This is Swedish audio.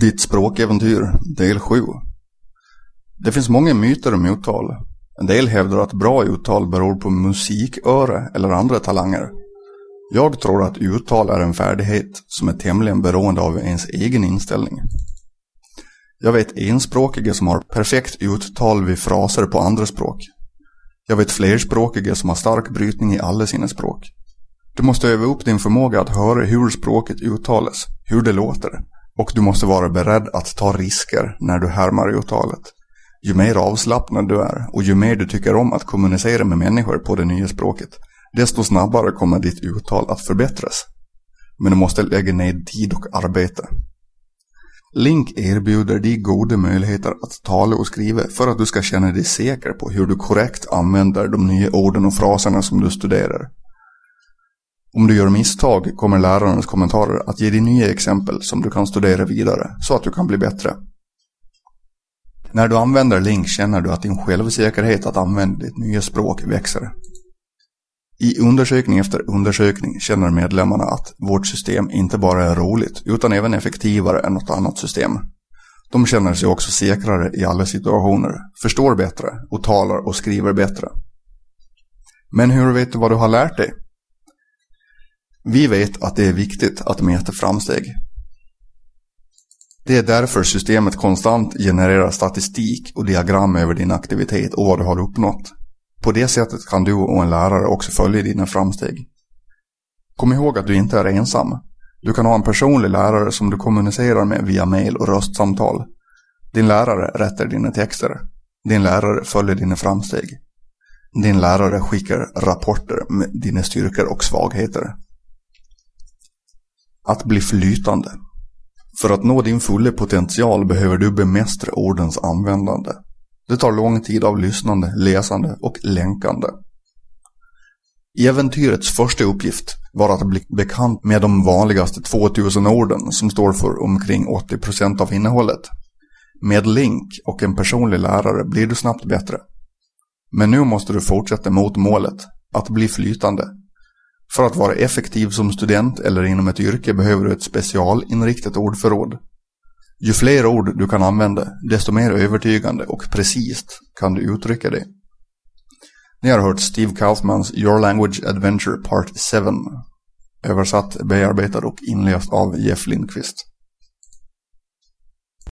Ditt språkäventyr, del 7. Det finns många myter om uttal. En del hävdar att bra uttal beror på musiköre eller andra talanger. Jag tror att uttal är en färdighet som är tämligen beroende av ens egen inställning. Jag vet enspråkiga som har perfekt uttal vid fraser på andra språk. Jag vet flerspråkiga som har stark brytning i alla sina språk. Du måste öva upp din förmåga att höra hur språket uttalas, hur det låter. Och du måste vara beredd att ta risker när du härmar uttalet. Ju mer avslappnad du är och ju mer du tycker om att kommunicera med människor på det nya språket, desto snabbare kommer ditt uttal att förbättras. Men du måste lägga ner tid och arbete. Link erbjuder dig goda möjligheter att tala och skriva för att du ska känna dig säker på hur du korrekt använder de nya orden och fraserna som du studerar. Om du gör misstag kommer lärarens kommentarer att ge dig nya exempel som du kan studera vidare så att du kan bli bättre. När du använder Link känner du att din självsäkerhet att använda ditt nya språk växer. I undersökning efter undersökning känner medlemmarna att vårt system inte bara är roligt utan även effektivare än något annat system. De känner sig också säkrare i alla situationer, förstår bättre och talar och skriver bättre. Men hur vet du vad du har lärt dig? Vi vet att det är viktigt att mäta framsteg. Det är därför systemet konstant genererar statistik och diagram över din aktivitet och vad du har uppnått. På det sättet kan du och en lärare också följa dina framsteg. Kom ihåg att du inte är ensam. Du kan ha en personlig lärare som du kommunicerar med via mail och röstsamtal. Din lärare rättar dina texter. Din lärare följer dina framsteg. Din lärare skickar rapporter med dina styrkor och svagheter. Att bli flytande. För att nå din fulla potential behöver du bemästra ordens användande. Det tar lång tid av lyssnande, läsande och länkande. Äventyrets första uppgift var att bli bekant med de vanligaste 2000 orden som står för omkring 80% av innehållet. Med link och en personlig lärare blir du snabbt bättre. Men nu måste du fortsätta mot målet, att bli flytande. För att vara effektiv som student eller inom ett yrke behöver du ett specialinriktat ordförråd. Ju fler ord du kan använda, desto mer övertygande och precis kan du uttrycka dig. Ni har hört Steve Kaufmans Your Language Adventure Part 7. Översatt, bearbetad och inläst av Jeff Lindqvist.